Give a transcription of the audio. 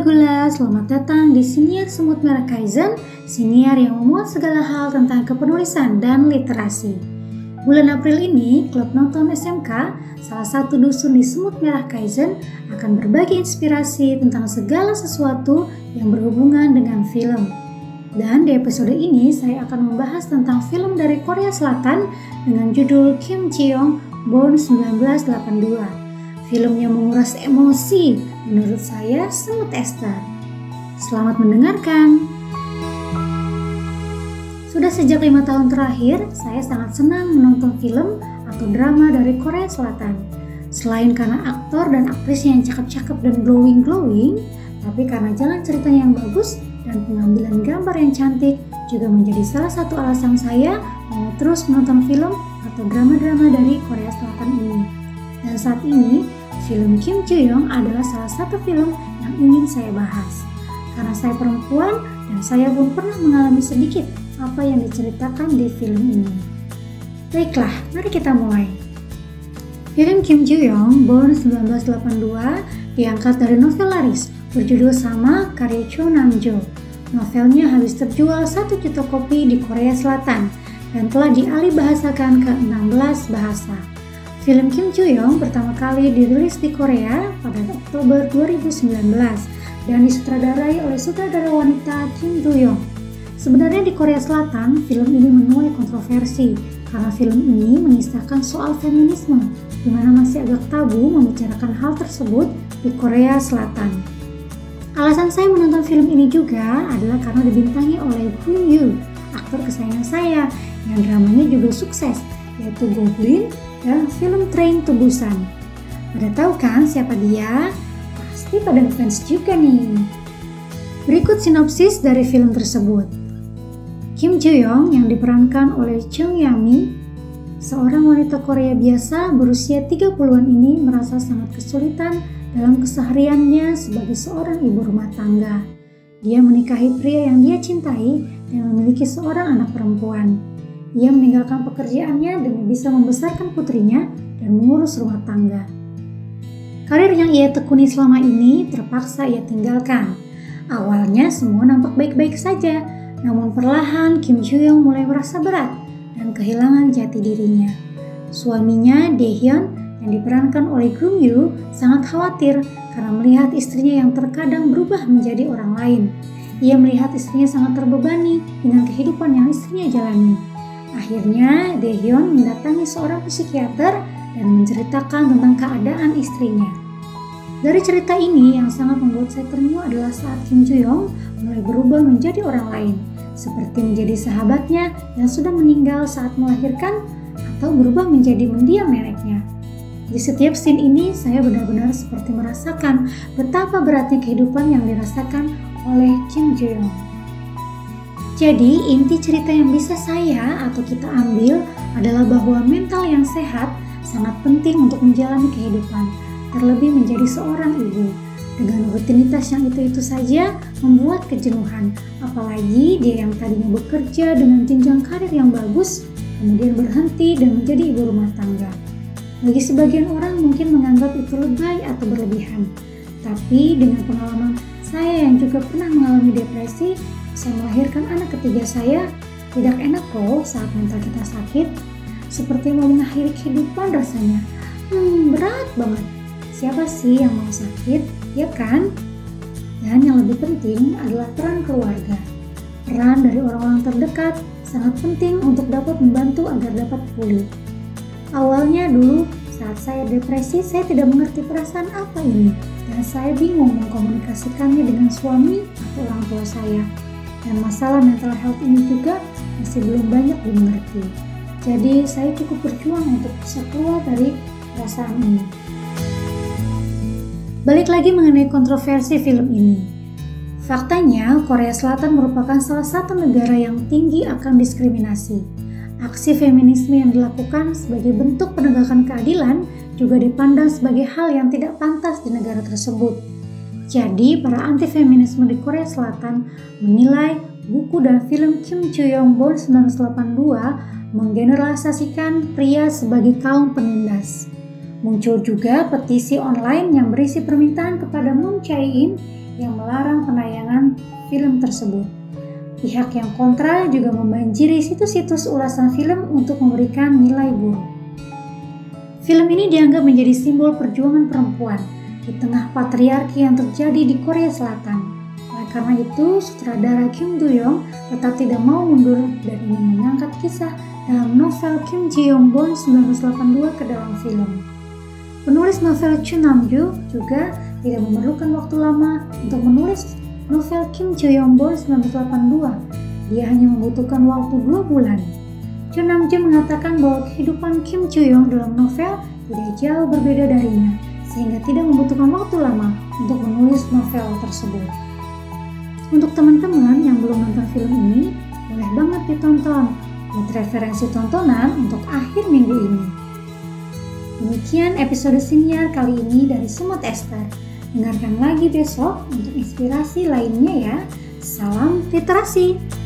gula-gula, selamat datang di Siniar Semut Merah Kaizen, siniar yang memuat segala hal tentang kepenulisan dan literasi. Bulan April ini, klub nonton SMK, salah satu dusun di Semut Merah Kaizen, akan berbagi inspirasi tentang segala sesuatu yang berhubungan dengan film. Dan di episode ini, saya akan membahas tentang film dari Korea Selatan dengan judul Kim Ji-young Born 1982 Film yang menguras emosi, menurut saya semut Esther. Selamat mendengarkan. Sudah sejak lima tahun terakhir, saya sangat senang menonton film atau drama dari Korea Selatan. Selain karena aktor dan aktris yang cakep-cakep dan glowing-glowing, tapi karena jalan ceritanya yang bagus dan pengambilan gambar yang cantik juga menjadi salah satu alasan saya mau terus menonton film atau drama-drama dari Korea Selatan ini. Dan saat ini, Film Kim Young adalah salah satu film yang ingin saya bahas. Karena saya perempuan dan saya pun pernah mengalami sedikit apa yang diceritakan di film ini. Baiklah, mari kita mulai. Film Kim Joo Young Born 1982 diangkat dari novel laris berjudul sama karya Cho Nam Jo. Novelnya habis terjual 1 juta kopi di Korea Selatan dan telah dialih bahasakan ke 16 bahasa. Film Kim Joo Young pertama kali dirilis di Korea pada Oktober 2019 dan disutradarai oleh sutradara wanita Kim Do Young. Sebenarnya di Korea Selatan, film ini menuai kontroversi karena film ini mengisahkan soal feminisme, di mana masih agak tabu membicarakan hal tersebut di Korea Selatan. Alasan saya menonton film ini juga adalah karena dibintangi oleh Gun Yu, aktor kesayangan saya, yang dramanya juga sukses, yaitu Goblin dalam film Train to Busan. Pada tahu kan siapa dia? Pasti pada fans juga nih. Berikut sinopsis dari film tersebut. Kim Jo Young yang diperankan oleh Chung Yang Mi, seorang wanita Korea biasa berusia 30-an ini merasa sangat kesulitan dalam kesehariannya sebagai seorang ibu rumah tangga. Dia menikahi pria yang dia cintai dan memiliki seorang anak perempuan. Ia meninggalkan pekerjaannya demi bisa membesarkan putrinya dan mengurus rumah tangga. Karir yang ia tekuni selama ini terpaksa ia tinggalkan. Awalnya semua nampak baik-baik saja, namun perlahan Kim Joo Young mulai merasa berat dan kehilangan jati dirinya. Suaminya Daehyun yang diperankan oleh Gung Yoo sangat khawatir karena melihat istrinya yang terkadang berubah menjadi orang lain. Ia melihat istrinya sangat terbebani dengan kehidupan yang istrinya jalani. Akhirnya, Daehyun mendatangi seorang psikiater dan menceritakan tentang keadaan istrinya. Dari cerita ini yang sangat membuat saya ternyuh adalah saat Kim Jo Young mulai berubah menjadi orang lain, seperti menjadi sahabatnya yang sudah meninggal saat melahirkan atau berubah menjadi mendiam neneknya. Di setiap scene ini, saya benar-benar seperti merasakan betapa beratnya kehidupan yang dirasakan oleh Kim Jo Young. Jadi, inti cerita yang bisa saya atau kita ambil adalah bahwa mental yang sehat sangat penting untuk menjalani kehidupan, terlebih menjadi seorang ibu. Dengan rutinitas yang itu-itu saja membuat kejenuhan, apalagi dia yang tadinya bekerja dengan jenjang karir yang bagus, kemudian berhenti dan menjadi ibu rumah tangga. Bagi sebagian orang mungkin menganggap itu lebay atau berlebihan, tapi dengan pengalaman saya yang juga pernah mengalami depresi, saya melahirkan anak ketiga saya tidak enak loh saat mental kita sakit. Seperti mau mengakhiri kehidupan rasanya. Hmm, berat banget. Siapa sih yang mau sakit, ya kan? Dan yang lebih penting adalah peran keluarga. Peran dari orang-orang terdekat sangat penting untuk dapat membantu agar dapat pulih. Awalnya dulu saat saya depresi, saya tidak mengerti perasaan apa ini, dan saya bingung mengkomunikasikannya dengan suami atau orang tua saya dan masalah mental health ini juga masih belum banyak dimengerti. Jadi saya cukup berjuang untuk bisa keluar dari perasaan ini. Balik lagi mengenai kontroversi film ini. Faktanya, Korea Selatan merupakan salah satu negara yang tinggi akan diskriminasi. Aksi feminisme yang dilakukan sebagai bentuk penegakan keadilan juga dipandang sebagai hal yang tidak pantas di negara tersebut. Jadi, para anti-feminisme di Korea Selatan menilai buku dan film Kim Joo Young Born 1982 menggeneralisasikan pria sebagai kaum penindas. Muncul juga petisi online yang berisi permintaan kepada Moon Jae-in yang melarang penayangan film tersebut. Pihak yang kontra juga membanjiri situs-situs ulasan film untuk memberikan nilai buruk. Film ini dianggap menjadi simbol perjuangan perempuan di tengah patriarki yang terjadi di Korea Selatan. Oleh karena itu, sutradara Kim Do Young tetap tidak mau mundur dan ingin mengangkat kisah dalam novel Kim Ji Young Bon 1982 ke dalam film. Penulis novel Chu Namju juga tidak memerlukan waktu lama untuk menulis novel Kim Jo Young Bo 1982. Dia hanya membutuhkan waktu dua bulan. Cho Nam Joo mengatakan bahwa kehidupan Kim Jo Young dalam novel tidak jauh berbeda darinya, sehingga tidak membutuhkan waktu lama untuk menulis novel tersebut. Untuk teman-teman yang belum nonton film ini, boleh banget ditonton buat referensi tontonan untuk akhir minggu ini. Demikian episode siniar kali ini dari Semut Esther. Dengarkan lagi besok untuk inspirasi lainnya ya. Salam literasi!